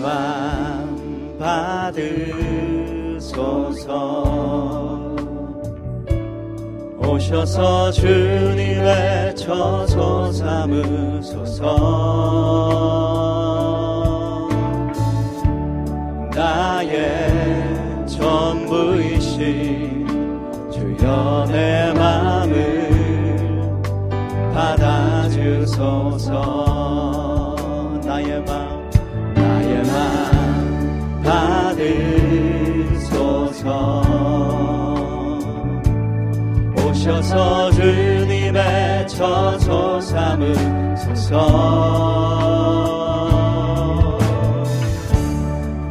맘 받으소서. 오셔서 주님의 처소 삼으소서. 나의 전부이신 주여 내 맘을 받아주소서 오셔서 주님의 처소 삼으소서.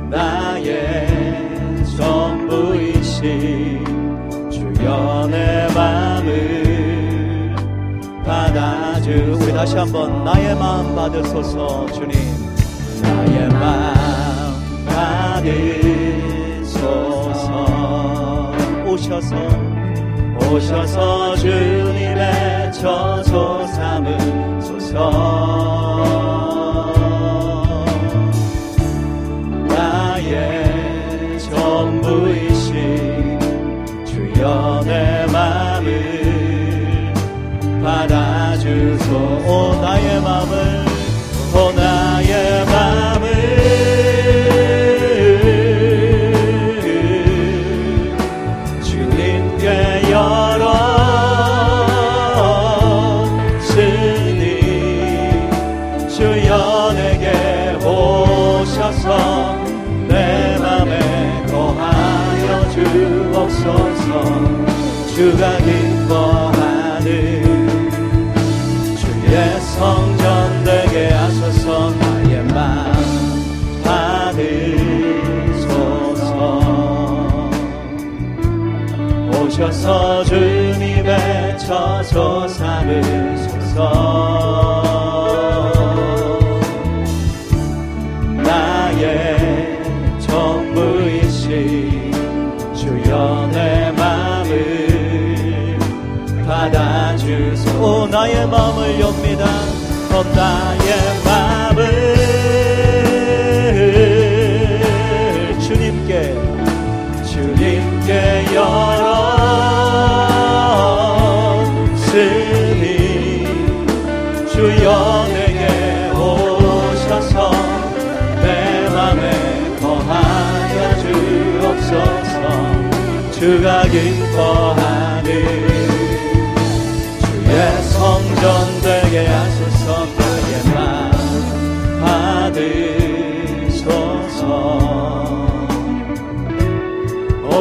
나의 전부이신 내 맘을 받아주 우리 다시 한번 나의 마음 받으소서 주님. 나의 마음 받으소서. 오셔서 오셔서 주님의 처소 삼으소서. 나의 전부이신 주여 내 맘을 받아주소 오 나의 맘을 오나 나의 마음을 엽니다. 어 나의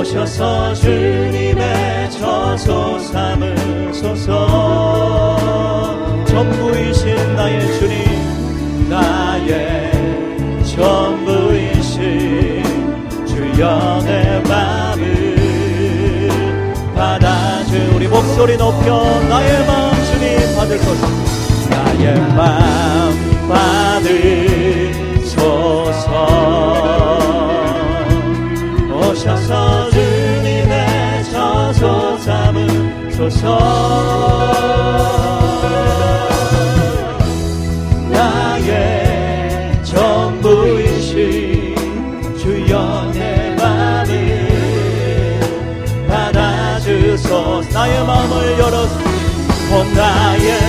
오셔서 주님의 처소 삼으소서 소리 높여 나의 마음 주님 받을 것 나의 마음 받으소서. 오셔서 주님의 처소 삼으소서 나의 마음을 열어서 어 나의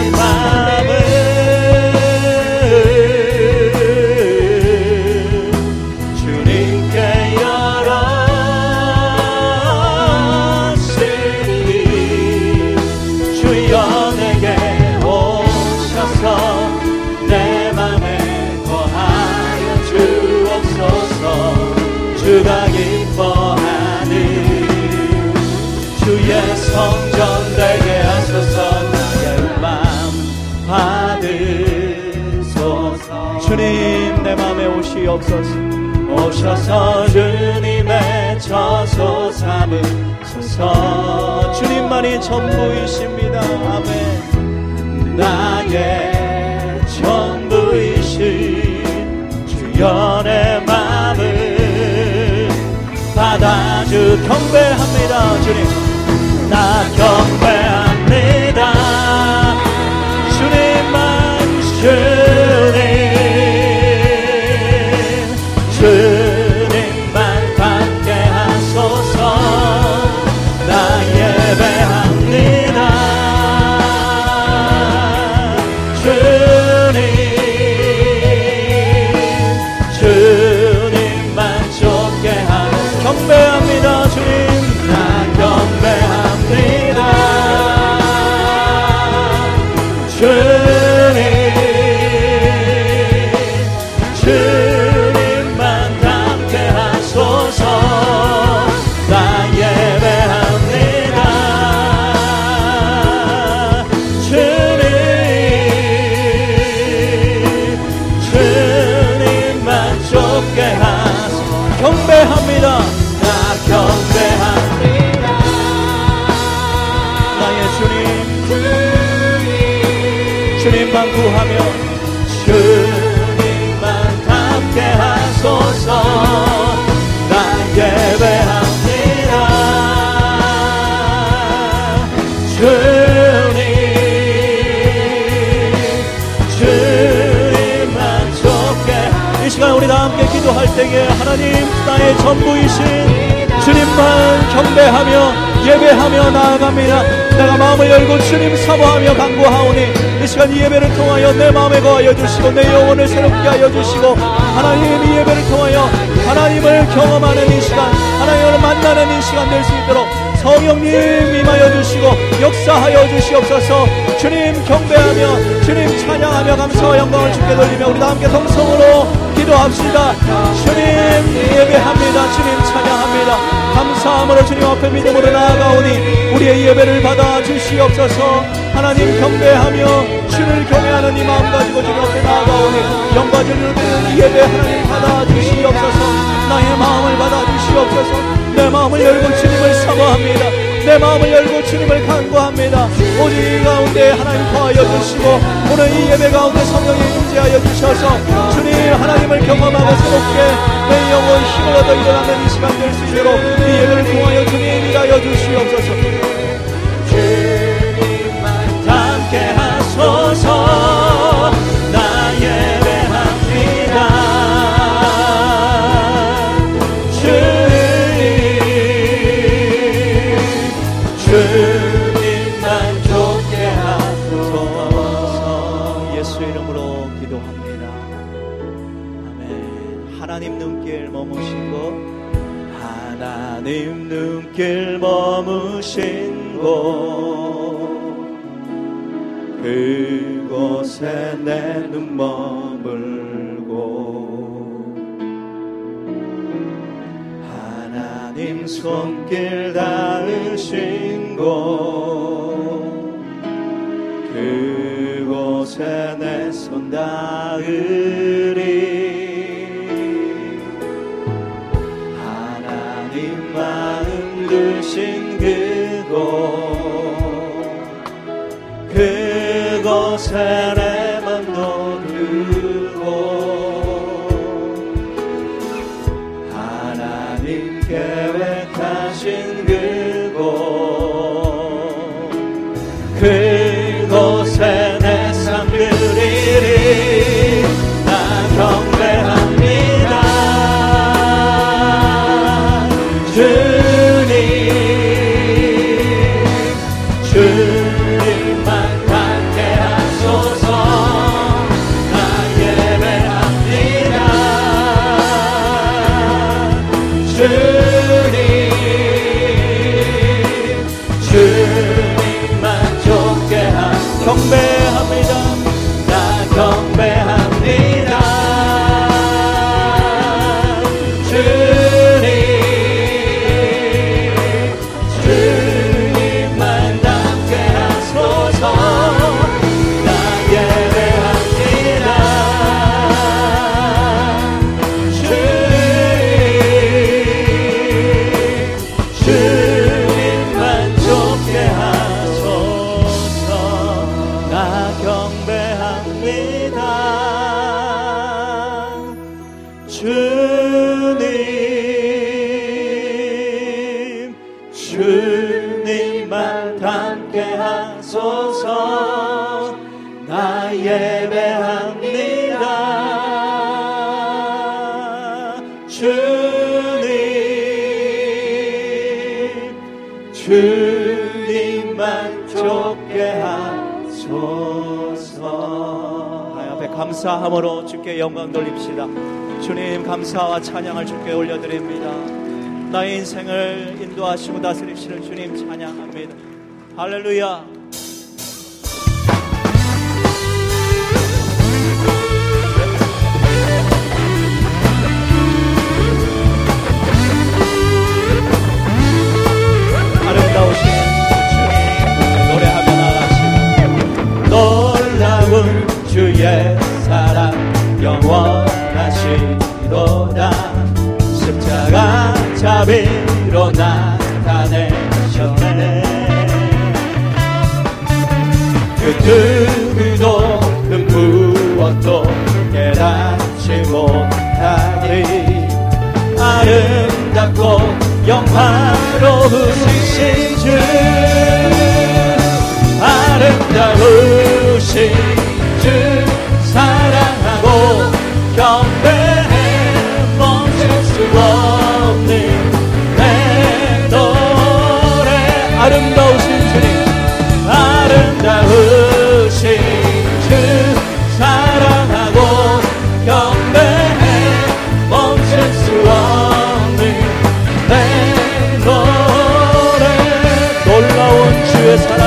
오시옵소서 오셔서 주님의 처소 삼으소서. 주님만이 전부이십니다. 아멘. 나의 전부이신 내 맘을 받아주 경배합니다 주님 경배합니다 주님 주님 주님만 좋게 이 시간 우리 다 함께 기도할 때에 하나님 나의 전부이신 주님만 경배하며 예배하며 나아갑니다. 내가 마음을 열고 주님 사모하며 간구하오니 이 시간 이 예배를 통하여 내 마음에 거하여 주시고 내 영혼을 새롭게 하여 주시고 하나님 이 예배를 통하여 하나님을 경험하는 이 시간 하나님을 만나는 이 시간 될 수 있도록 성령님 임하여 주시고 역사하여 주시옵소서. 주님 경배하며 주님 찬양하며 감사와 영광을 주께 돌리며 우리 다 함께 동성으로 기도합시다. 주님 예배합니다. 주님 찬양합니다. 감사함으로 주님 앞에 믿음으로 나아가오니 우리의 예배를 받아 주시옵소서. 하나님 경배하며 주를 경외하는 이 마음 가지고 주님 앞에 나아가오니 영광을 이 예배 하나님 받아 주시옵소서. 나의 마음을 받아 주시옵소서 내 마음을 열고 주님을 사모합니다. 내 마음을 열고 주님을 간구합니다. 오직 이 가운데 하나님 거하여 주시고 오늘 이 예배 가운데 성령이 임재하여 주셔서 주님 하나님을 경험하고 새롭게 내 영혼 힘을 얻어 일어나는 이 시간 될 수 있도록 이 예배를 통하여 주님 일하여 주시옵소서. 주님만 함께 하소서 예수 이름으로 기도합니다. 아멘. 하나님 눈길 머무시고 하나님 눈길 머무신 곳 그곳에 내 눈 머물고 하나님 손길 닿으신 곳그 곳에 내손 닿으리 주님 주님만 좁게 하소서. 옆에 감사함으로 주께 영광 돌립시다. 주님 감사와 찬양을 주께 올려드립니다. 나의 인생을 인도하시고 다스리시는 주님 찬양합니다. 할렐루야. 자비로 나타내셨네. 그 누구도 그 무엇도 깨닫지 못하리. 아름답고 영화로우신 주 아름다우신 주 사랑하고 경배 Yes,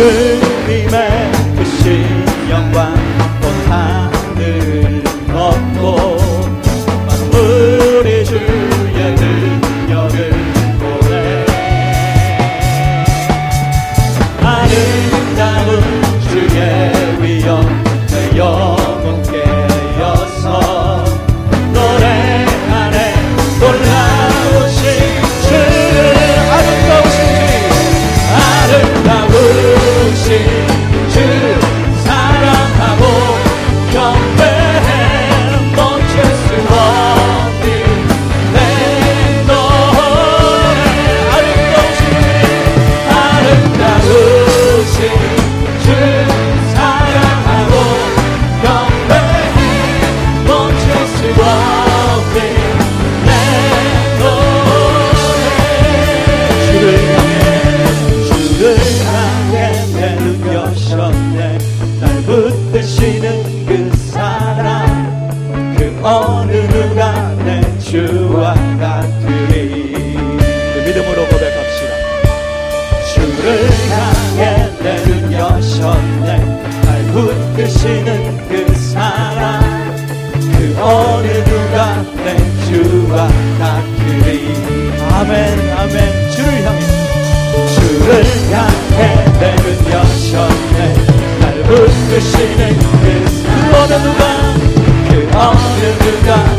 주님의 뜻이 berubah ke akhir kekal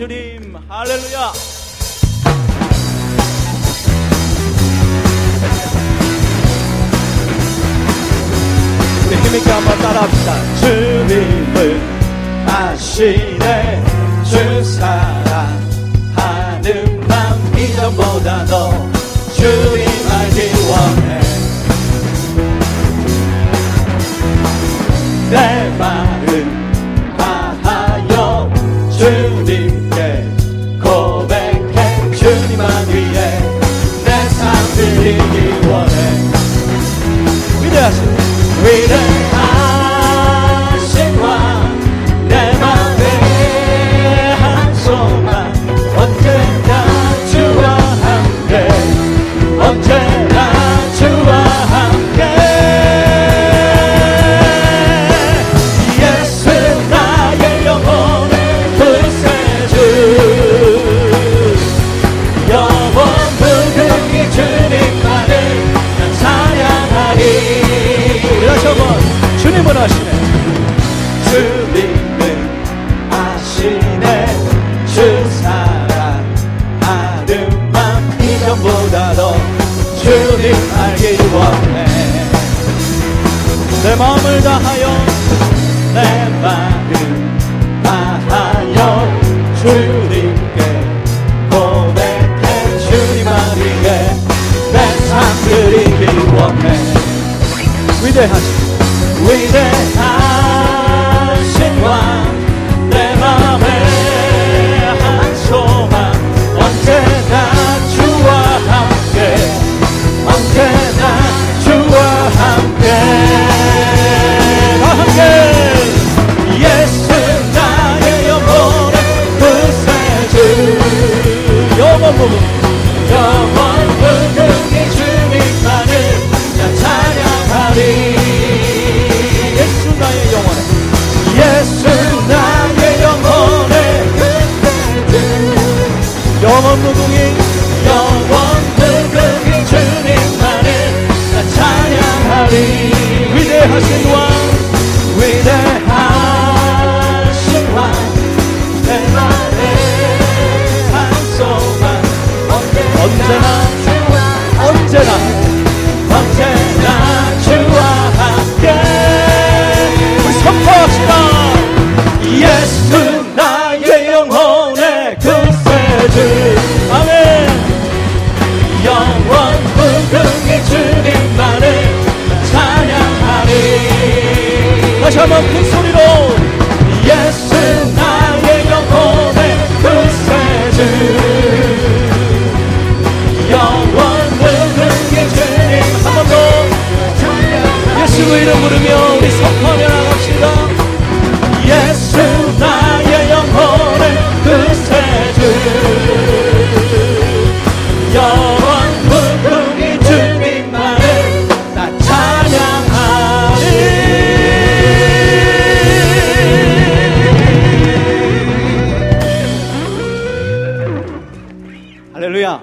주님. 할렐루야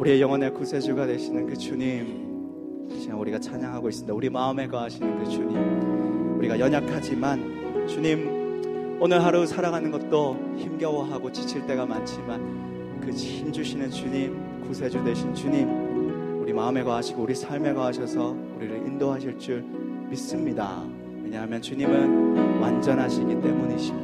우리의 영혼의 구세주가 되시는 그 주님 시간 우리가 찬양하고 있습니다. 우리 마음에 거하시는 그 주님. 우리가 연약하지만 주님 오늘 하루 살아가는 것도 힘겨워하고 지칠 때가 많지만 그 힘 주시는 주님, 구세주 되신 주님, 우리 마음에 거하시고 우리 삶에 거하셔서 우리를 인도하실 줄 믿습니다. 왜냐하면 주님은 완전하시기 때문이십니다.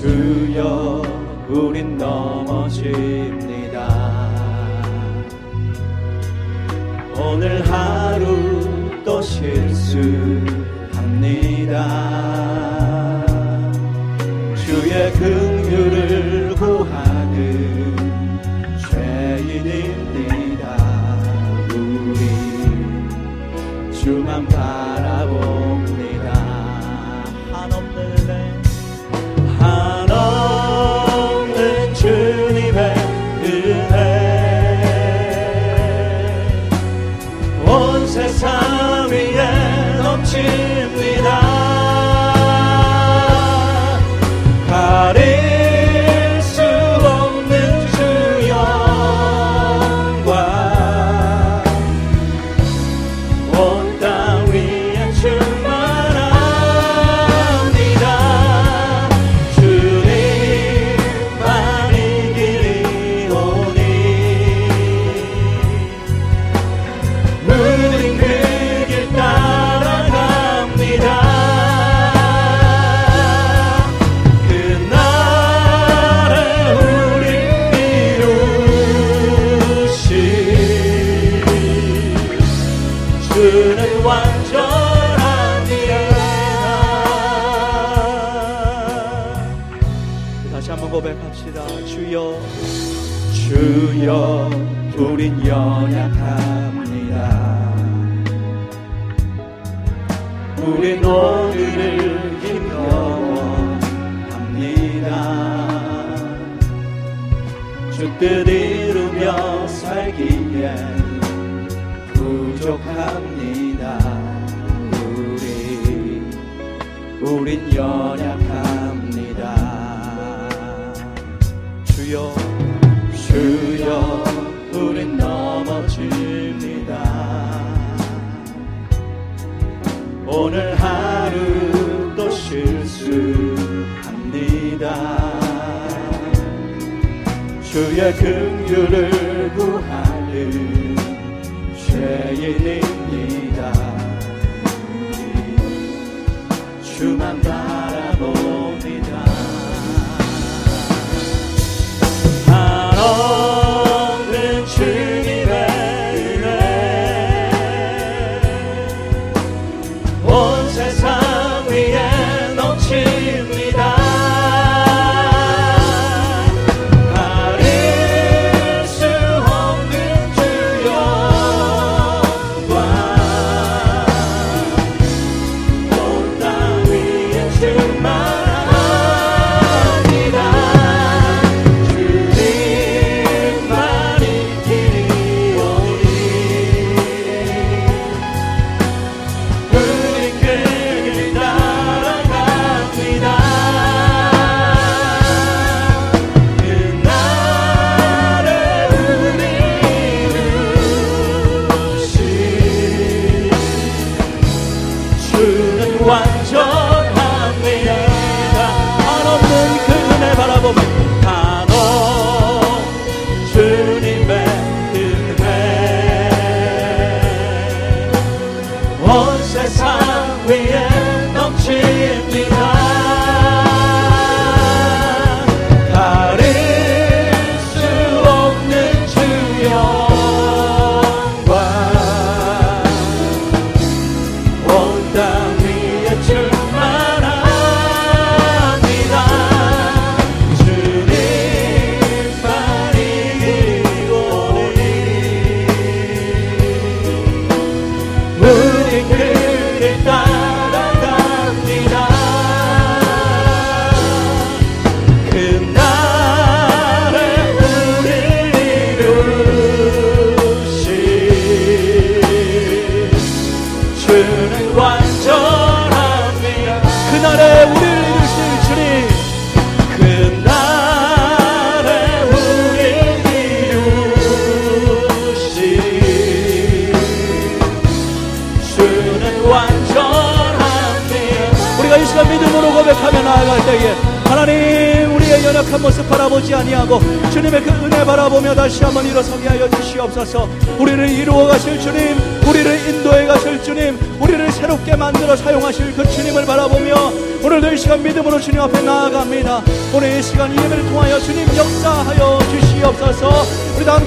주여 우린 넘어집니다. 오늘 하루 또 실수합니다. 주의 긍휼을 구하는 죄인입니다. 우리 주만 바 우린 연약합니다. 주여 주여 우린 넘어집니다. 오늘 하루 또 실수합니다. 주의 긍휼을 구하는 죄인입 아니하고 주님의 그 은혜 바라보며 다시 한번 일어서게 하여 주시옵소서. 우리를 이루어 가실 주님 우리를 인도해 가실 주님 우리를 새롭게 만들어 사용하실 그 주님을 바라보며 오늘도 이 시간 믿음으로 주님 앞에 나아갑니다. 오늘 이 시간 이 예배를 통하여 주님 역사하여 주시옵소서. 우리 다 함께